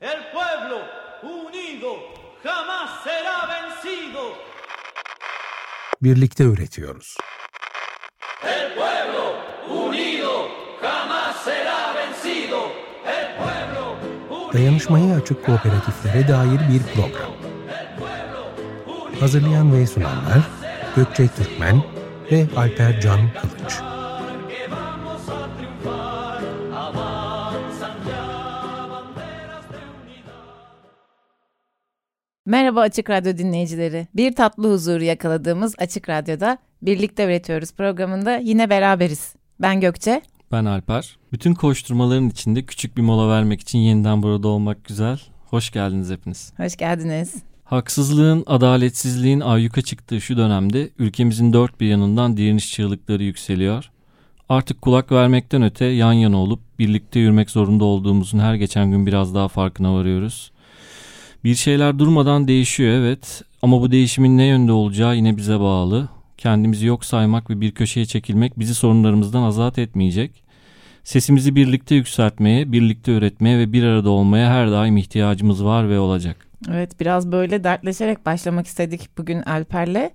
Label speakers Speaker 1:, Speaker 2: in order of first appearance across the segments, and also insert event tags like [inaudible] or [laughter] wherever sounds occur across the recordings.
Speaker 1: El pueblo unido jamás será vencido.
Speaker 2: Birlikte üretiyoruz.
Speaker 1: El pueblo unido jamás será vencido. El pueblo unido.
Speaker 2: Dayanışmaya açık kooperatiflere dair bir program. Hazırlayan ve sunanlar Gökçe Türkmen ve Alper Can Kılıç.
Speaker 3: Merhaba Açık Radyo dinleyicileri. Bir tatlı huzuru yakaladığımız Açık Radyo'da Birlikte Üretiyoruz programında yine beraberiz. Ben Gökçe.
Speaker 4: Ben Alper. Bütün koşturmaların içinde küçük bir mola vermek için yeniden burada olmak güzel. Hoş geldiniz hepiniz.
Speaker 3: Hoş geldiniz.
Speaker 4: Haksızlığın, adaletsizliğin ayyuka çıktığı şu dönemde ülkemizin dört bir yanından direniş çığlıkları yükseliyor. Artık kulak vermekten öte yan yana olup birlikte yürümek zorunda olduğumuzun her geçen gün biraz daha farkına varıyoruz. Bir şeyler durmadan değişiyor evet ama bu değişimin ne yönde olacağı yine bize bağlı. Kendimizi yok saymak ve bir köşeye çekilmek bizi sorunlarımızdan azat etmeyecek. Sesimizi birlikte yükseltmeye, birlikte üretmeye ve bir arada olmaya her daim ihtiyacımız var ve olacak.
Speaker 3: Evet biraz böyle dertleşerek başlamak istedik bugün Alper'le.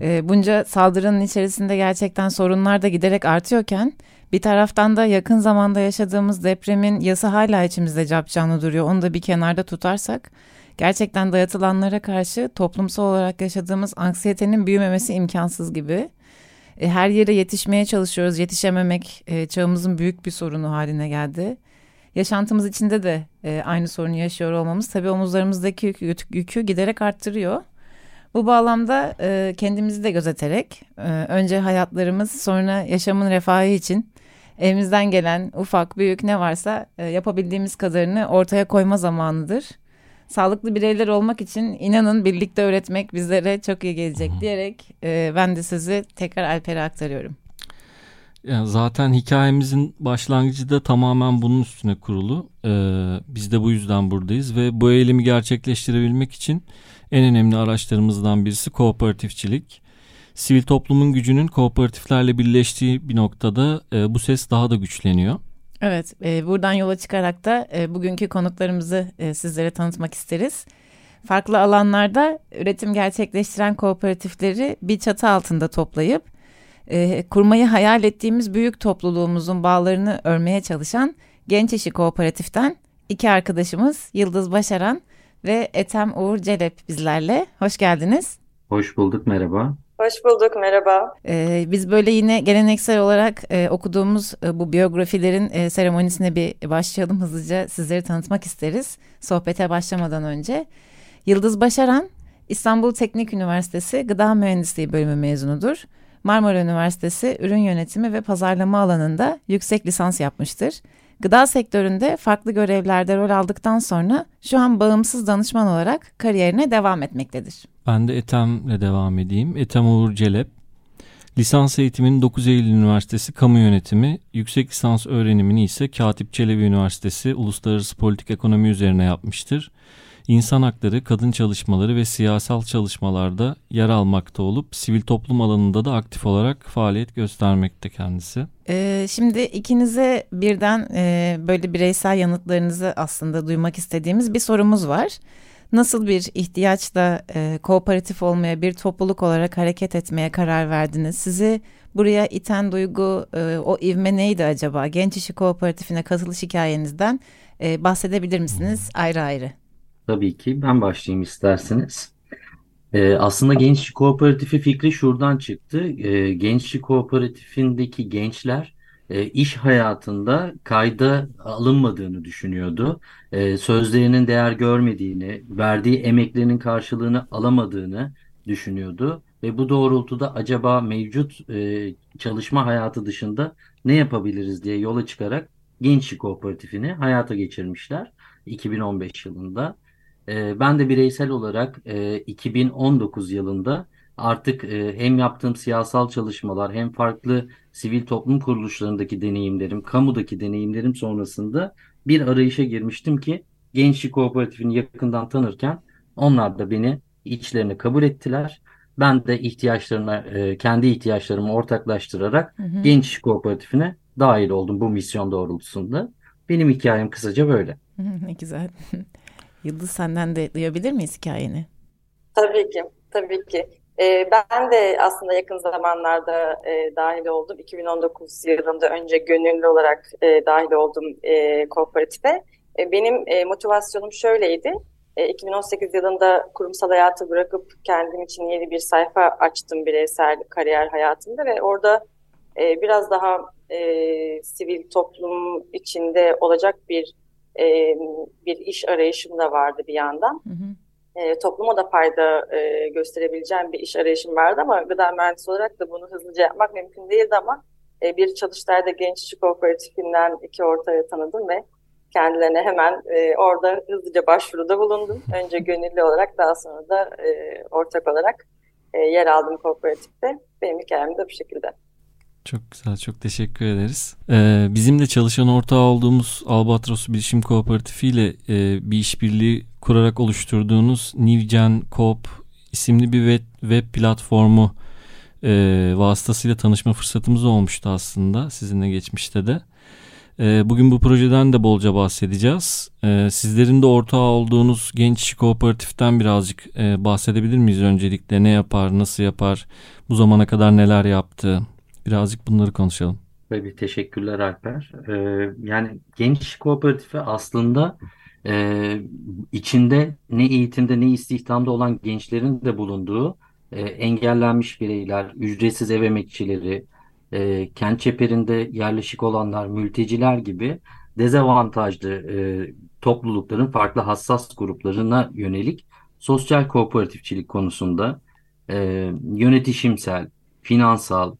Speaker 3: Ee, bunca saldırının içerisinde gerçekten sorunlar da giderek artıyorken bir taraftan da yakın zamanda yaşadığımız depremin yası hala içimizde capcanlı duruyor. Onu da bir kenarda tutarsak gerçekten dayatılanlara karşı toplumsal olarak yaşadığımız anksiyetenin büyümemesi imkansız gibi. E, her yere yetişmeye çalışıyoruz. Yetişememek e, çağımızın büyük bir sorunu haline geldi. Yaşantımız içinde de e, aynı sorunu yaşıyor olmamız tabii omuzlarımızdaki yükü, yükü giderek arttırıyor. Bu bağlamda kendimizi de gözeterek önce hayatlarımız sonra yaşamın refahı için elimizden gelen ufak büyük ne varsa e, yapabildiğimiz kadarını ortaya koyma zamanıdır. Sağlıklı bireyler olmak için inanın birlikte öğretmek bizlere çok iyi gelecek diyerek e, ben de sizi tekrar Alper'e aktarıyorum.
Speaker 4: Yani zaten hikayemizin başlangıcı da tamamen bunun üstüne kurulu. Ee, biz de bu yüzden buradayız ve bu eylemi gerçekleştirebilmek için en önemli araçlarımızdan birisi kooperatifçilik. Sivil toplumun gücünün kooperatiflerle birleştiği bir noktada e, bu ses daha da güçleniyor.
Speaker 3: Evet, e, buradan yola çıkarak da e, bugünkü konuklarımızı e, sizlere tanıtmak isteriz. Farklı alanlarda üretim gerçekleştiren kooperatifleri bir çatı altında toplayıp e, kurmayı hayal ettiğimiz büyük topluluğumuzun bağlarını örmeye çalışan Genç İşi Kooperatif'ten iki arkadaşımız Yıldız Başaran ve Etem Uğur Celep bizlerle. Hoş geldiniz.
Speaker 5: Hoş bulduk, merhaba.
Speaker 6: Hoş bulduk, merhaba.
Speaker 3: Ee, biz böyle yine geleneksel olarak e, okuduğumuz e, bu biyografilerin e, seremonisine bir başlayalım hızlıca sizleri tanıtmak isteriz sohbete başlamadan önce. Yıldız Başaran İstanbul Teknik Üniversitesi Gıda Mühendisliği bölümü mezunudur. Marmara Üniversitesi Ürün Yönetimi ve Pazarlama alanında yüksek lisans yapmıştır. Gıda sektöründe farklı görevlerde rol aldıktan sonra şu an bağımsız danışman olarak kariyerine devam etmektedir.
Speaker 4: Ben de Ethem'le devam edeyim. Ethem Uğur Celep. Lisans eğitimini 9 Eylül Üniversitesi Kamu Yönetimi, yüksek lisans öğrenimini ise Katip Çelebi Üniversitesi Uluslararası Politik Ekonomi üzerine yapmıştır. İnsan hakları, kadın çalışmaları ve siyasal çalışmalarda yer almakta olup sivil toplum alanında da aktif olarak faaliyet göstermekte kendisi.
Speaker 3: Ee, şimdi ikinize birden e, böyle bireysel yanıtlarınızı aslında duymak istediğimiz bir sorumuz var. Nasıl bir ihtiyaçla e, kooperatif olmaya, bir topluluk olarak hareket etmeye karar verdiniz? Sizi buraya iten duygu, e, o ivme neydi acaba? Genç İşi Kooperatifine katılış hikayenizden e, bahsedebilir misiniz ayrı ayrı?
Speaker 5: Tabii ki ben başlayayım isterseniz. Ee, aslında Gençlik Kooperatifi fikri şuradan çıktı. Ee, Gençlik Kooperatifindeki gençler e, iş hayatında kayda alınmadığını düşünüyordu. Ee, sözlerinin değer görmediğini, verdiği emeklerinin karşılığını alamadığını düşünüyordu. Ve bu doğrultuda acaba mevcut e, çalışma hayatı dışında ne yapabiliriz diye yola çıkarak Gençlik Kooperatifini hayata geçirmişler 2015 yılında. Ee, Ben de bireysel olarak e, 2019 yılında artık e, hem yaptığım siyasal çalışmalar hem farklı sivil toplum kuruluşlarındaki deneyimlerim, kamudaki deneyimlerim sonrasında bir arayışa girmiştim ki Gençlik Kooperatifini yakından tanırken onlar da beni içlerine kabul ettiler. Ben de ihtiyaçlarına, e, kendi ihtiyaçlarımı ortaklaştırarak
Speaker 3: Hı hı.
Speaker 5: Gençlik Kooperatifine dahil oldum bu misyon doğrultusunda. Benim hikayem kısaca böyle.
Speaker 3: ne güzel. [laughs] Yıldız senden de duyabilir miyiz hikayeni?
Speaker 6: Tabii ki, tabii ki. Ee, ben de aslında yakın zamanlarda e, dahil oldum. 2019 yılında önce gönüllü olarak e, dahil oldum e, kooperatife. E, benim motivasyonum şöyleydi. E, 2018 yılında kurumsal hayatı bırakıp kendim için yeni bir sayfa açtım bireysel kariyer hayatımda ve orada biraz daha sivil toplum içinde olacak bir e, bir iş arayışım da vardı bir yandan.
Speaker 3: Hı hı.
Speaker 6: E, topluma da fayda e, gösterebileceğim bir iş arayışım vardı ama gıda mühendisi olarak da bunu hızlıca yapmak mümkün değildi ama e, bir Çalıştay'da Genç İşçi Kooperatifinden iki ortaya tanıdım ve kendilerine hemen e, orada hızlıca başvuruda bulundum. Önce [laughs] gönüllü olarak daha sonra da e, ortak olarak e, yer aldım kooperatifte. Benim hikayem de bu şekilde.
Speaker 4: Çok güzel, çok teşekkür ederiz. Ee, bizim de çalışan ortağı olduğumuz Albatros Bilişim Kooperatifi ile e, bir işbirliği kurarak oluşturduğunuz NewGen Coop isimli bir web, web platformu e, vasıtasıyla tanışma fırsatımız olmuştu aslında sizinle geçmişte de. E, bugün bu projeden de bolca bahsedeceğiz. E, sizlerin de ortağı olduğunuz genç kooperatiften birazcık e, bahsedebilir miyiz öncelikle? Ne yapar, nasıl yapar, bu zamana kadar neler yaptı? Birazcık bunları konuşalım.
Speaker 5: Tabii teşekkürler Alper. Ee, yani Genç Kooperatifi aslında e, içinde ne eğitimde ne istihdamda olan gençlerin de bulunduğu e, engellenmiş bireyler, ücretsiz ev emekçileri, e, kent çeperinde yerleşik olanlar, mülteciler gibi dezavantajlı e, toplulukların farklı hassas gruplarına yönelik sosyal kooperatifçilik konusunda e, yönetişimsel, finansal,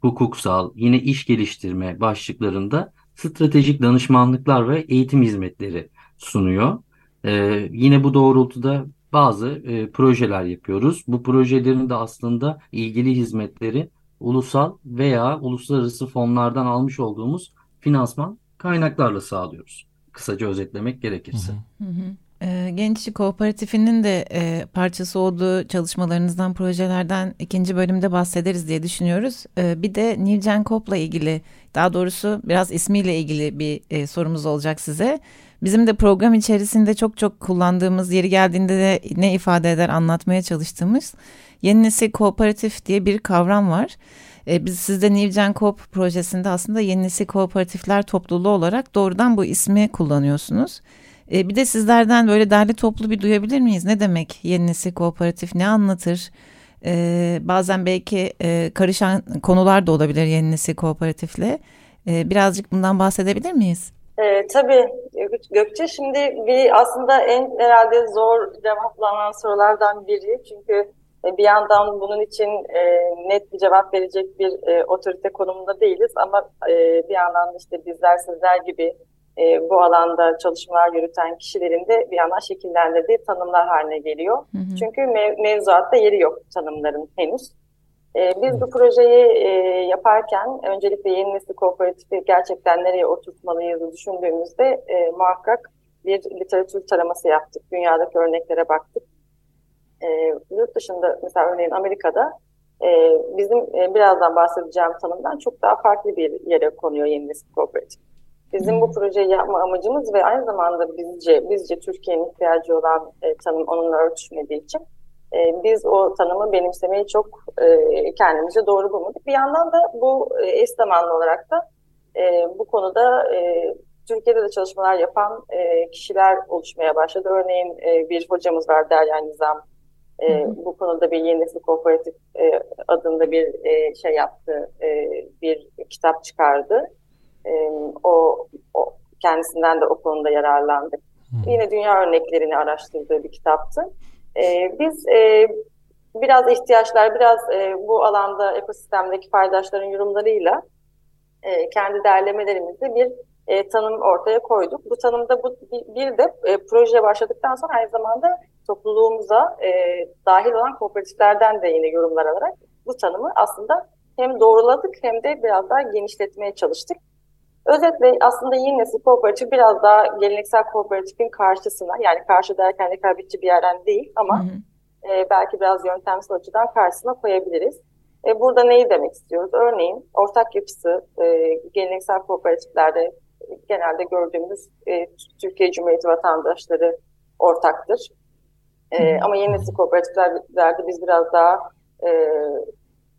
Speaker 5: hukuksal, yine iş geliştirme başlıklarında stratejik danışmanlıklar ve eğitim hizmetleri sunuyor. Ee, yine bu doğrultuda bazı e, projeler yapıyoruz. Bu projelerin de aslında ilgili hizmetleri ulusal veya uluslararası fonlardan almış olduğumuz finansman kaynaklarla sağlıyoruz. Kısaca özetlemek gerekirse.
Speaker 3: Hı hı. İşçi Kooperatifinin de e, parçası olduğu çalışmalarınızdan, projelerden ikinci bölümde bahsederiz diye düşünüyoruz. E, bir de Newgen Coop'la ilgili, daha doğrusu biraz ismiyle ilgili bir e, sorumuz olacak size. Bizim de program içerisinde çok çok kullandığımız, yeri geldiğinde de ne ifade eder anlatmaya çalıştığımız yeni nesil kooperatif diye bir kavram var. E, biz sizde Newgen Coop projesinde aslında yeni nesil kooperatifler topluluğu olarak doğrudan bu ismi kullanıyorsunuz. E, bir de sizlerden böyle derli toplu bir duyabilir miyiz? Ne demek yeni nesil kooperatif? Ne anlatır? E, bazen belki e, karışan konular da olabilir yeni nesil kooperatifle. E, birazcık bundan bahsedebilir miyiz?
Speaker 6: E, tabii Gökçe şimdi bir aslında en herhalde zor cevaplanan sorulardan biri. Çünkü e, bir yandan bunun için e, net bir cevap verecek bir e, otorite konumunda değiliz ama e, bir yandan işte bizler sizler gibi e, bu alanda çalışmalar yürüten kişilerin de bir yandan şekillendirdiği tanımlar haline geliyor. Hı hı. Çünkü mev mevzuatta yeri yok tanımların henüz. E, biz bu projeyi e, yaparken öncelikle yeni nesil kooperatifi gerçekten nereye oturtmalıyız düşündüğümüzde e, muhakkak bir literatür taraması yaptık. Dünyadaki örneklere baktık. E, yurt dışında mesela örneğin Amerika'da e, bizim e, birazdan bahsedeceğim tanımdan çok daha farklı bir yere konuyor yeni nesil kooperatif. Bizim bu projeyi yapma amacımız ve aynı zamanda bizce, bizce Türkiye'nin ihtiyacı olan e, tanım onunla örtüşmediği için e, biz o tanımı benimsemeyi çok e, kendimize doğru bulmadık. Bir yandan da bu e, eş zamanlı olarak da e, bu konuda e, Türkiye'de de çalışmalar yapan e, kişiler oluşmaya başladı. Örneğin e, bir hocamız var Derya Nizam. E, bu konuda bir yeni nesil kooperatif e, adında bir e, şey yaptı, e, bir kitap çıkardı. E, o, o kendisinden de o konuda yararlandık. Hı. Yine dünya örneklerini araştırdığı bir kitaptı. E, biz e, biraz ihtiyaçlar, biraz e, bu alanda ekosistemdeki paydaşların yorumlarıyla e, kendi derlemelerimizde bir e, tanım ortaya koyduk. Bu tanımda bu bir de e, projeye başladıktan sonra aynı zamanda topluluğumuza e, dahil olan kooperatiflerden de yine yorumlar alarak bu tanımı aslında hem doğruladık hem de biraz daha genişletmeye çalıştık. Özetle aslında yeni nesil kooperatif biraz daha geleneksel kooperatifin karşısına yani karşı derken rekabetçi bir yerden değil ama hı hı. E, belki biraz yöntemsel açıdan karşısına koyabiliriz. E, burada neyi demek istiyoruz? Örneğin ortak yapısı e, geleneksel kooperatiflerde genelde gördüğümüz e, Türkiye Cumhuriyeti vatandaşları ortaktır. E, ama yeni nesil kooperatiflerde biz biraz daha e,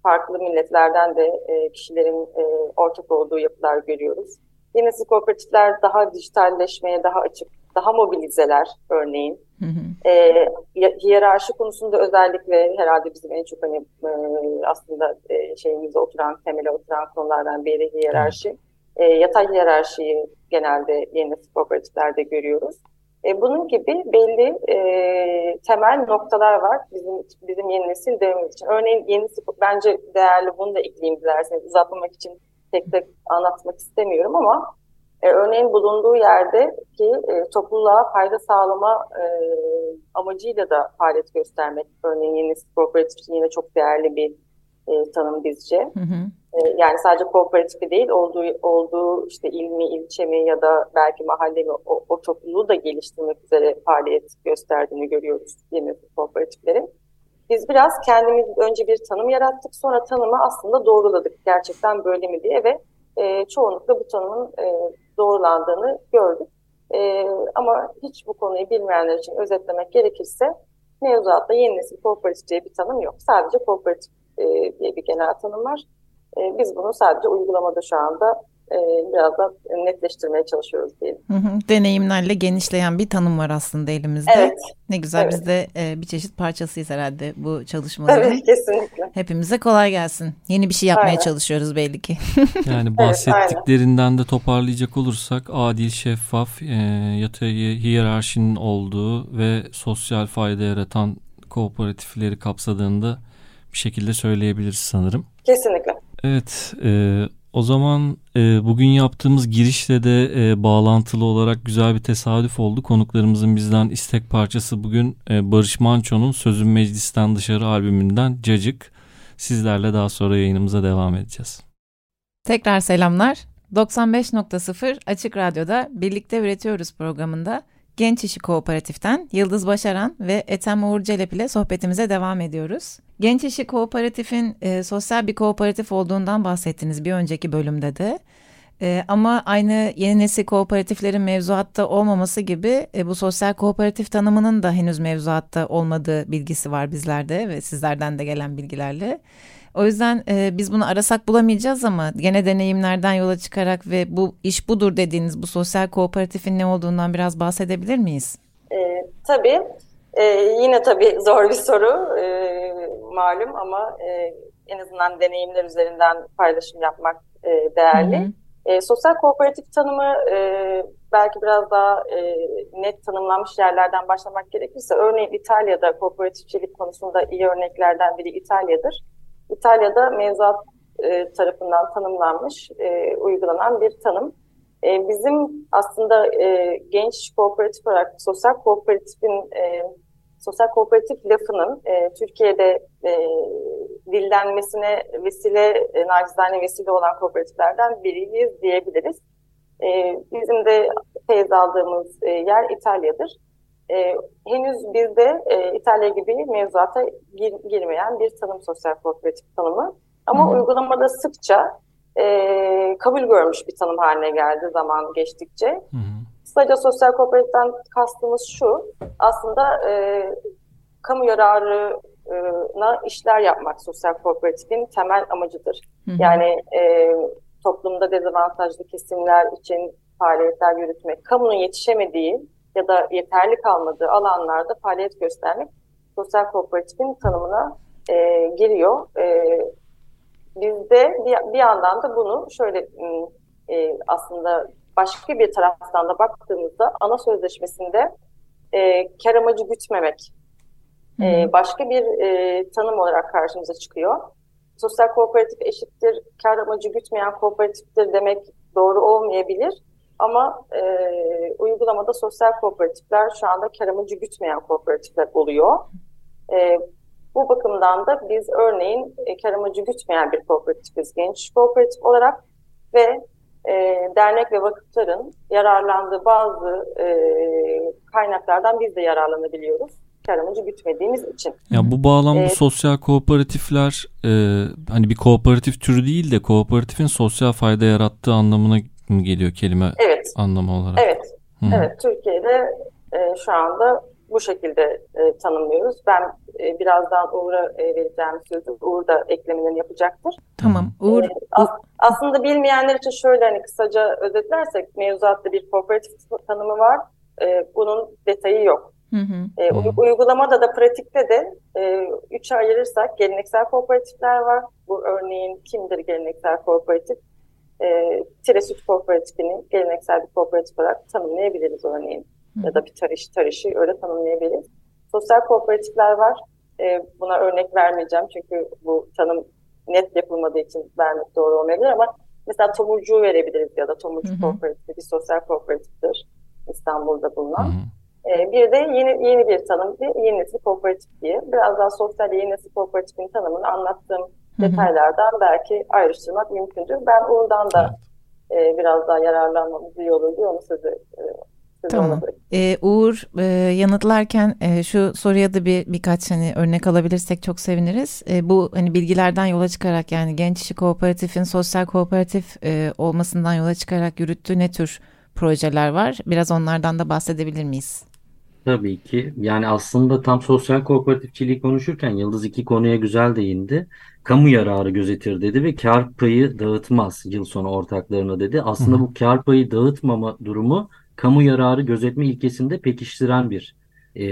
Speaker 6: farklı milletlerden de e, kişilerin e, ortak olduğu yapılar görüyoruz. Nesil kooperatifler daha dijitalleşmeye daha açık, daha mobilizeler örneğin.
Speaker 3: Hı hı.
Speaker 6: E, hiyerarşi konusunda özellikle herhalde bizim en çok hani e, aslında e, şeyimize oturan, temele oturan konulardan biri hiyerarşi. E, yatay hiyerarşiyi genelde yeni kooperatiflerde görüyoruz. E, bunun gibi belli e, temel noktalar var bizim bizim yeni nesil devimiz için. Örneğin yeni bence değerli bunu da ekleyeyim dilerseniz uzatmamak için tek tek anlatmak istemiyorum ama e, örneğin bulunduğu yerdeki e, topluluğa fayda sağlama e, amacıyla da faaliyet göstermek. Örneğin yeni nesil için yine çok değerli bir e, tanım bizce.
Speaker 3: Hı hı.
Speaker 6: E, yani sadece kooperatifi değil, olduğu olduğu işte il mi, ilçe mi ya da belki mahalle mi o, o topluluğu da geliştirmek üzere faaliyet gösterdiğini görüyoruz yeni kooperatiflerin. Biz biraz kendimiz önce bir tanım yarattık, sonra tanımı aslında doğruladık gerçekten böyle mi diye ve e, çoğunlukla bu tanımın e, doğrulandığını gördük. E, ama hiç bu konuyu bilmeyenler için özetlemek gerekirse mevzuatta yeni nesil kooperatif diye bir tanım yok. Sadece kooperatif e, diye bir genel tanım var. E, biz bunu sadece uygulamada şu anda e, biraz da netleştirmeye çalışıyoruz diyelim.
Speaker 3: Hı hı. Deneyimlerle genişleyen bir tanım var aslında elimizde.
Speaker 6: Evet.
Speaker 3: Ne güzel
Speaker 6: Evet.
Speaker 3: biz de e, bir çeşit parçasıyız herhalde bu çalışmaların.
Speaker 6: Evet, kesinlikle.
Speaker 3: Hepimize kolay gelsin. Yeni bir şey yapmaya
Speaker 6: Aynen.
Speaker 3: çalışıyoruz belli ki. [laughs]
Speaker 4: Yani bahsettiklerinden de toparlayacak olursak adil, şeffaf, e, yatay hiyerarşinin olduğu ve sosyal fayda yaratan kooperatifleri kapsadığında bir şekilde söyleyebiliriz sanırım.
Speaker 6: Kesinlikle.
Speaker 4: Evet, e, o zaman e, bugün yaptığımız girişle de e, bağlantılı olarak güzel bir tesadüf oldu. Konuklarımızın bizden istek parçası bugün e, Barış Manço'nun Sözün Meclisten Dışarı albümünden Cacık. Sizlerle daha sonra yayınımıza devam edeceğiz.
Speaker 3: Tekrar selamlar. 95.0 Açık Radyo'da Birlikte Üretiyoruz programında Genç İşi Kooperatif'ten Yıldız Başaran ve Ethem Uğur Celep ile sohbetimize devam ediyoruz. Genç İşi Kooperatif'in e, sosyal bir kooperatif olduğundan bahsettiniz bir önceki bölümde de. E, ama aynı yeni nesil kooperatiflerin mevzuatta olmaması gibi e, bu sosyal kooperatif tanımının da henüz mevzuatta olmadığı bilgisi var bizlerde ve sizlerden de gelen bilgilerle. O yüzden e, biz bunu arasak bulamayacağız ama gene deneyimlerden yola çıkarak ve bu iş budur dediğiniz bu sosyal kooperatifin ne olduğundan biraz bahsedebilir miyiz?
Speaker 6: E, tabii. E, yine tabii zor bir soru e, malum ama e, en azından deneyimler üzerinden paylaşım yapmak e, değerli.
Speaker 3: Hı hı.
Speaker 6: E, sosyal kooperatif tanımı e, belki biraz daha e, net tanımlanmış yerlerden başlamak gerekirse örneğin İtalya'da kooperatifçilik konusunda iyi örneklerden biri İtalya'dır. İtalya'da mevzuat e, tarafından tanımlanmış, e, uygulanan bir tanım. E, bizim aslında e, genç kooperatif olarak sosyal kooperatifin e, sosyal kooperatif lafının e, Türkiye'de e, dillenmesine vesile, e, nacizane vesile olan kooperatiflerden biriyiz diyebiliriz. E, bizim de teyze aldığımız e, yer İtalya'dır. E, henüz bizde e, İtalya gibi mevzuata gir, girmeyen bir tanım sosyal kooperatif tanımı. Ama
Speaker 3: Hı
Speaker 6: uygulamada sıkça e, kabul görmüş bir tanım haline geldi zaman geçtikçe.
Speaker 4: Hı hı.
Speaker 6: Kısaca sosyal kooperatiften kastımız şu, aslında e, kamu yararına işler yapmak sosyal kooperatifin temel amacıdır.
Speaker 3: Hı hı.
Speaker 6: Yani e, toplumda dezavantajlı kesimler için faaliyetler yürütmek, kamunun yetişemediği ya da yeterli kalmadığı alanlarda faaliyet göstermek sosyal kooperatifin tanımına e, giriyor. E, bizde bir, bir yandan da bunu şöyle e, aslında başka bir taraftan da baktığımızda ana sözleşmesinde e, kar amacı gütmemek e, başka bir e, tanım olarak karşımıza çıkıyor. Sosyal kooperatif eşittir, kar amacı gütmeyen kooperatiftir demek doğru olmayabilir. Ama e, uygulamada sosyal kooperatifler şu anda kar amacı gütmeyen kooperatifler oluyor. E, bu bakımdan da biz örneğin e, kar amacı gütmeyen bir kooperatifiz genç kooperatif olarak ve e, dernek ve vakıfların yararlandığı bazı e, kaynaklardan biz de yararlanabiliyoruz. Kar amacı gütmediğimiz için.
Speaker 4: Ya bu bağlamda
Speaker 6: Evet.
Speaker 4: sosyal kooperatifler e, hani bir kooperatif türü değil de kooperatifin sosyal fayda yarattığı anlamına mı geliyor kelime
Speaker 6: Evet,
Speaker 4: anlamı olarak?
Speaker 6: evet,
Speaker 4: hı.
Speaker 6: evet. Türkiye'de e, şu anda bu şekilde e, tanımlıyoruz. Ben e, birazdan Uğur'a e, vereceğim sözü. Uğur da eklemelerini yapacaktır.
Speaker 3: Tamam. Uğur
Speaker 6: E, as- aslında bilmeyenler için şöyle hani kısaca özetlersek mevzuatta bir kooperatif tanımı var. E, bunun detayı yok.
Speaker 3: Hı hı.
Speaker 6: E, uy- uygulamada da pratikte de e, üçe ayırırsak geleneksel kooperatifler var. Bu örneğin kimdir geleneksel kooperatif? E, Tire Süt Kooperatifini geleneksel bir kooperatif olarak tanımlayabiliriz örneğin. Ya da bir tarış, tarışı öyle tanımlayabiliriz. Sosyal kooperatifler var. E, buna örnek vermeyeceğim çünkü bu tanım net yapılmadığı için vermek doğru olmayabilir ama mesela tomurcuğu verebiliriz ya da
Speaker 3: hı.
Speaker 6: kooperatifi bir sosyal kooperatiftir İstanbul'da bulunan.
Speaker 4: hı.
Speaker 6: Ee, Bir de yeni yeni bir tanım, bir yeni nesil kooperatif diye. Biraz daha sosyal yeni nesil kooperatifin tanımını anlattığım detaylardan belki ayrıştırmak mümkündür. Ben oradan da e, biraz daha yararlanmamız iyi olur diye onu sözü, e,
Speaker 3: Tamam. Ee, Uğur e, yanıtlarken e, şu soruya da bir birkaç hani örnek alabilirsek çok seviniriz. E, bu hani bilgilerden yola çıkarak yani genç işi kooperatifin sosyal kooperatif e, olmasından yola çıkarak yürüttüğü ne tür projeler var? Biraz onlardan da bahsedebilir miyiz?
Speaker 5: Tabii ki. Yani aslında tam sosyal kooperatifçiliği konuşurken Yıldız iki konuya güzel değindi. Kamu yararı gözetir dedi ve kar payı dağıtmaz yıl sonu ortaklarına dedi. Aslında
Speaker 4: hı.
Speaker 5: bu kar payı dağıtmama durumu kamu yararı gözetme ilkesinde pekiştiren bir e,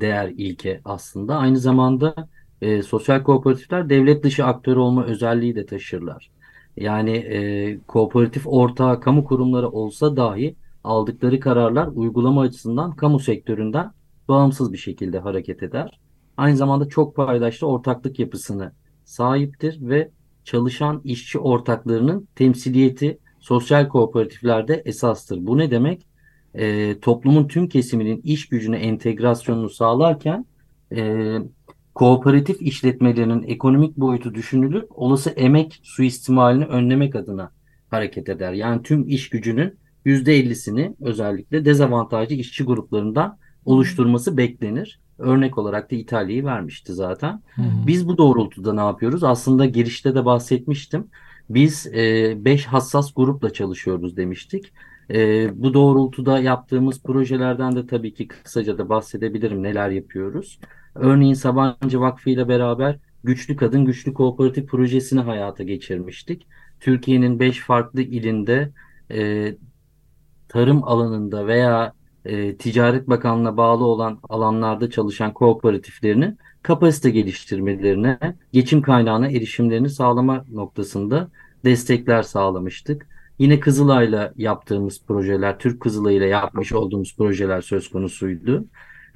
Speaker 5: değer ilke aslında. Aynı zamanda e, sosyal kooperatifler devlet dışı aktör olma özelliği de taşırlar. Yani e, kooperatif ortağı kamu kurumları olsa dahi aldıkları kararlar uygulama açısından kamu sektöründen bağımsız bir şekilde hareket eder. Aynı zamanda çok paydaşlı ortaklık yapısını sahiptir ve çalışan işçi ortaklarının temsiliyeti sosyal kooperatiflerde esastır. Bu ne demek? Ee, toplumun tüm kesiminin iş gücüne entegrasyonunu sağlarken e, kooperatif işletmelerinin ekonomik boyutu düşünülüp olası emek suistimalini önlemek adına hareket eder. Yani tüm iş gücünün %50'sini özellikle dezavantajlı işçi gruplarından oluşturması beklenir. Örnek olarak da İtalya'yı vermişti zaten.
Speaker 4: Hı hı.
Speaker 5: Biz bu doğrultuda ne yapıyoruz? Aslında girişte de bahsetmiştim. Biz 5 hassas grupla çalışıyoruz demiştik. E, bu doğrultuda yaptığımız projelerden de tabii ki kısaca da bahsedebilirim neler yapıyoruz. Örneğin Sabancı Vakfı ile beraber Güçlü Kadın Güçlü Kooperatif projesini hayata geçirmiştik. Türkiye'nin 5 farklı ilinde e, tarım alanında veya e, Ticaret Bakanlığı'na bağlı olan alanlarda çalışan kooperatiflerinin kapasite geliştirmelerine, geçim kaynağına erişimlerini sağlama noktasında destekler sağlamıştık. Yine Kızılay'la yaptığımız projeler, Türk Kızılay'la yapmış olduğumuz projeler söz konusuydu.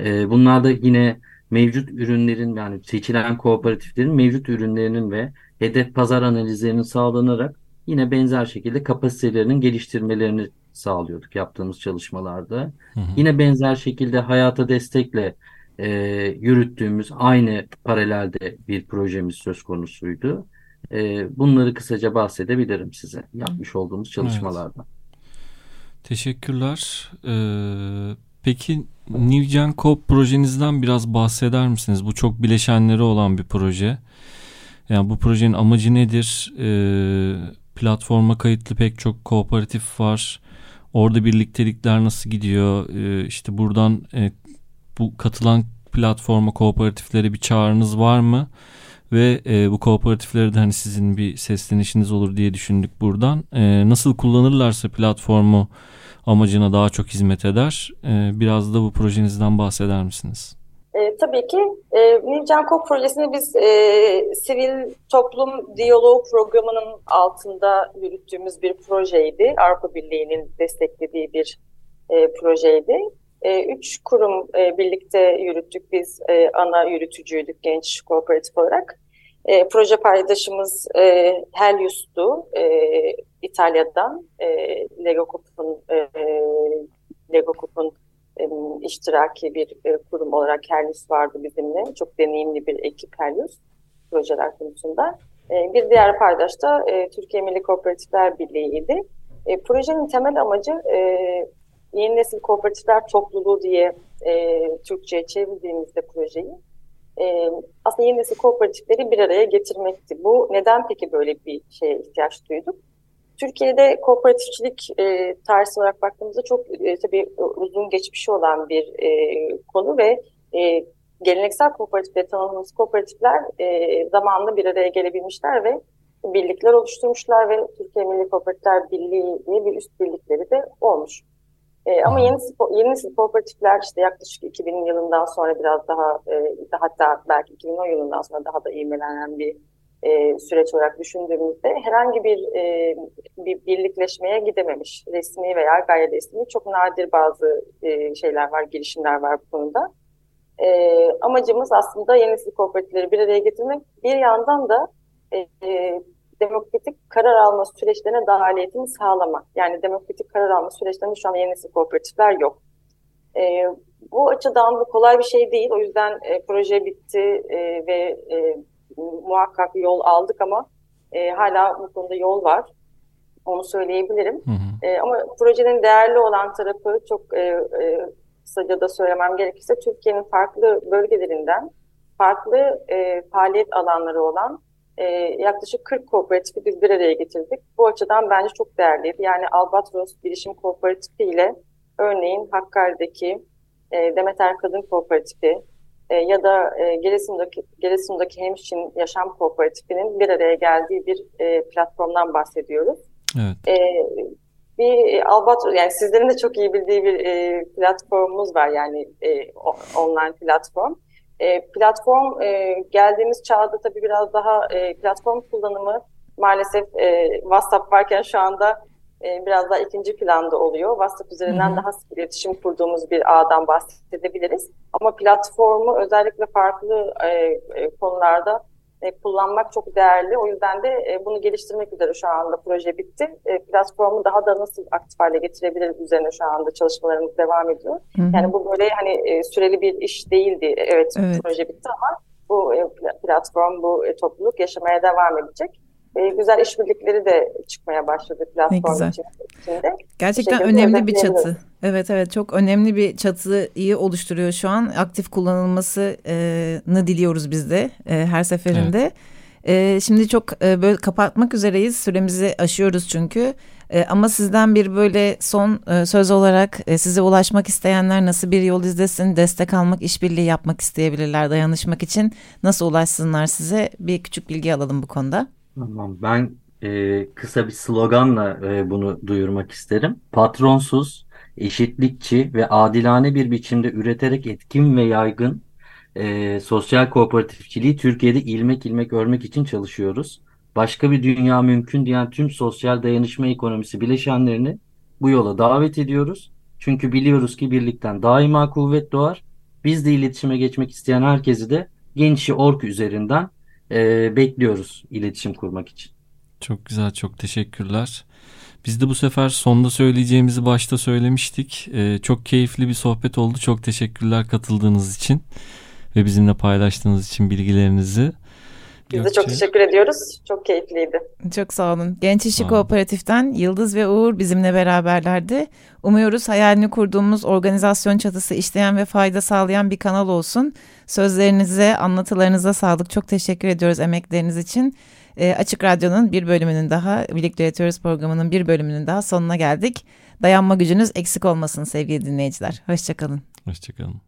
Speaker 5: E, bunlar da yine mevcut ürünlerin yani seçilen kooperatiflerin mevcut ürünlerinin ve hedef pazar analizlerinin sağlanarak yine benzer şekilde kapasitelerinin geliştirmelerini sağlıyorduk yaptığımız çalışmalarda.
Speaker 4: Hı hı.
Speaker 5: Yine benzer şekilde hayata destekle e, yürüttüğümüz aynı paralelde bir projemiz söz konusuydu. E, bunları kısaca bahsedebilirim size yapmış olduğumuz çalışmalarda.
Speaker 4: Teşekkürler. Ee, peki New Gen Coop projenizden biraz bahseder misiniz? Bu çok bileşenleri olan bir proje. Yani bu projenin amacı nedir? Ee, platforma kayıtlı pek çok kooperatif var. Orada birliktelikler nasıl gidiyor? Ee, işte buradan e, bu katılan platforma kooperatiflere bir çağrınız var mı? Ve e, bu kooperatiflere de hani sizin bir seslenişiniz olur diye düşündük buradan. E, nasıl kullanırlarsa platformu amacına daha çok hizmet eder. E, biraz da bu projenizden bahseder misiniz?
Speaker 6: E, tabii ki e, Nilcan Kok projesini biz e, sivil toplum diyaloğu programının altında yürüttüğümüz bir projeydi. Avrupa Birliği'nin desteklediği bir e, projeydi. E, üç kurum e, birlikte yürüttük. Biz e, ana yürütücüydük genç kooperatif olarak. E, proje paydaşımız e, Helius'tu İtalya'dan. E, Lego Coop'un Lego Coop'un iştiraki bir kurum olarak Helios vardı bizimle. Çok deneyimli bir ekip Helios projeler konusunda. Bir diğer paydaş da Türkiye Milli Kooperatifler Birliği'ydi. E, projenin temel amacı yeni nesil kooperatifler topluluğu diye e, Türkçe'ye çevirdiğimizde projeyi e, aslında yeni nesil kooperatifleri bir araya getirmekti. Bu neden peki böyle bir şeye ihtiyaç duyduk? Türkiye'de kooperatifçilik e, tarihi olarak baktığımızda çok e, tabii uzun geçmişi olan bir e, konu ve e, geleneksel kooperatifleri tanımladığımız kooperatifler e, zamanında bir araya gelebilmişler ve birlikler oluşturmuşlar ve Türkiye Milli Kooperatifler Birliği diye bir üst birlikleri de olmuş. E, ama yeni yeni nesil kooperatifler işte yaklaşık 2000 yılından sonra biraz daha e, hatta belki 2010 yılından sonra daha da ivmelenen bir e, süreç olarak düşündüğümüzde herhangi bir, e, bir birlikleşmeye gidememiş. Resmi veya gayri resmi çok nadir bazı e, şeyler var, girişimler var bu konuda. E, amacımız aslında yeni nesil kooperatifleri bir araya getirmek. Bir yandan da e, demokratik karar alma süreçlerine dahiliyetini sağlamak. Yani demokratik karar alma süreçlerinde şu an yeni nesil kooperatifler yok. E, bu açıdan bu kolay bir şey değil. O yüzden e, proje bitti e, ve e, muhakkak yol aldık ama e, hala bu konuda yol var. Onu söyleyebilirim. Hı hı. E, ama projenin değerli olan tarafı çok e, e, kısaca da söylemem gerekirse Türkiye'nin farklı bölgelerinden farklı e, faaliyet alanları olan e, yaklaşık 40 kooperatifi biz bir araya getirdik. Bu açıdan bence çok değerliydi. Yani Albatros Bilişim Kooperatifi ile örneğin Hakkari'deki e, Demeter Kadın Kooperatifi e, ya da e, Giresun'daki, Giresun'daki Hemşin Yaşam Kooperatifinin bir araya geldiği bir e, platformdan bahsediyoruz. Evet. E, bir Albatros, yani sizlerin de çok iyi bildiği bir e, platformumuz var yani e, online platform. E, platform e, geldiğimiz çağda tabii biraz daha e, platform kullanımı maalesef e, WhatsApp varken şu anda e, biraz daha ikinci planda oluyor. WhatsApp üzerinden Hı-hı. daha sık iletişim kurduğumuz bir ağdan bahsedebiliriz. Ama platformu özellikle farklı e, e, konularda e, kullanmak çok değerli. O yüzden de e, bunu geliştirmek üzere şu anda proje bitti. E, platformu daha da nasıl aktif hale getirebiliriz üzerine şu anda çalışmalarımız devam ediyor. Hı hı. Yani bu böyle hani e, süreli bir iş değildi. Evet, evet. proje bitti ama bu e, platform, bu e, topluluk yaşamaya devam edecek e, güzel işbirlikleri de çıkmaya başladı platform içinde.
Speaker 3: Gerçekten önemli bir çatı. Evet evet çok önemli bir çatıyı oluşturuyor şu an. Aktif kullanılmasını diliyoruz biz de her seferinde. Evet. Şimdi çok e, böyle kapatmak üzereyiz. Süremizi aşıyoruz çünkü. E, ama sizden bir böyle son e, söz olarak e, size ulaşmak isteyenler nasıl bir yol izlesin, destek almak, işbirliği yapmak isteyebilirler dayanışmak için nasıl ulaşsınlar size? Bir küçük bilgi alalım bu konuda.
Speaker 5: Tamam, ben e, kısa bir sloganla e, bunu duyurmak isterim. Patronsuz, eşitlikçi ve adilane bir biçimde üreterek etkin ve yaygın e, sosyal kooperatifçiliği Türkiye'de ilmek ilmek örmek için çalışıyoruz. Başka bir dünya mümkün diyen tüm sosyal dayanışma ekonomisi bileşenlerini bu yola davet ediyoruz. Çünkü biliyoruz ki birlikten daima kuvvet doğar. Biz de iletişime geçmek isteyen herkesi de Gençi Ork üzerinden e, bekliyoruz iletişim kurmak için.
Speaker 4: Çok güzel, çok teşekkürler. Biz de bu sefer sonda söyleyeceğimizi başta söylemiştik. Ee, çok keyifli bir sohbet oldu. Çok teşekkürler katıldığınız için ve bizimle paylaştığınız için bilgilerinizi.
Speaker 6: Biz de çok teşekkür ediyoruz. Çok keyifliydi.
Speaker 3: Çok sağ olun. Genç İşçi Kooperatif'ten Yıldız ve Uğur bizimle beraberlerdi. Umuyoruz hayalini kurduğumuz organizasyon çatısı işleyen ve fayda sağlayan bir kanal olsun. Sözlerinize, anlatılarınıza sağlık. Çok teşekkür ediyoruz emekleriniz için. E, Açık Radyo'nun bir bölümünün daha, Birlikte Üretiyoruz programının bir bölümünün daha sonuna geldik. Dayanma gücünüz eksik olmasın sevgili dinleyiciler. Hoşçakalın.
Speaker 4: Hoşçakalın.